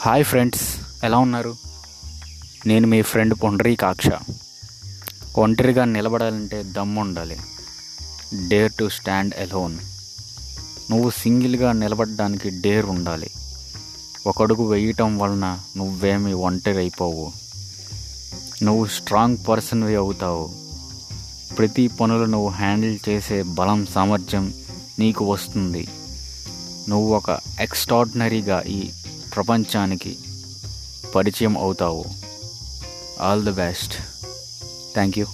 Hi friends ఎలా ఉన్నారు? నేను మీ ఫ్రెండ్ పొండరీకాక్ష ఒంటరిగా నిలబడాలంటే దమ్ము ఉండాలి. డేర్ టు స్టాండ్ ఎలోన్ నువ్వు సింగిల్గా నిలబడడానికి డేర్ ఉండాలి. ఒకడుగు వేయటం వలన నువ్వేమి ఒంటరి అయిపోవు నువ్వు స్ట్రాంగ్ పర్సన్వి అవుతావు. ప్రతి పనులు నువ్వు హ్యాండిల్ చేసే బలం సామర్థ్యం నీకు వస్తుంది. నువ్వు ఒక ఎక్స్ట్రాడినరీగా ఈ ప్రపంచానికి పరిచయం అవుతావు. All the best thank you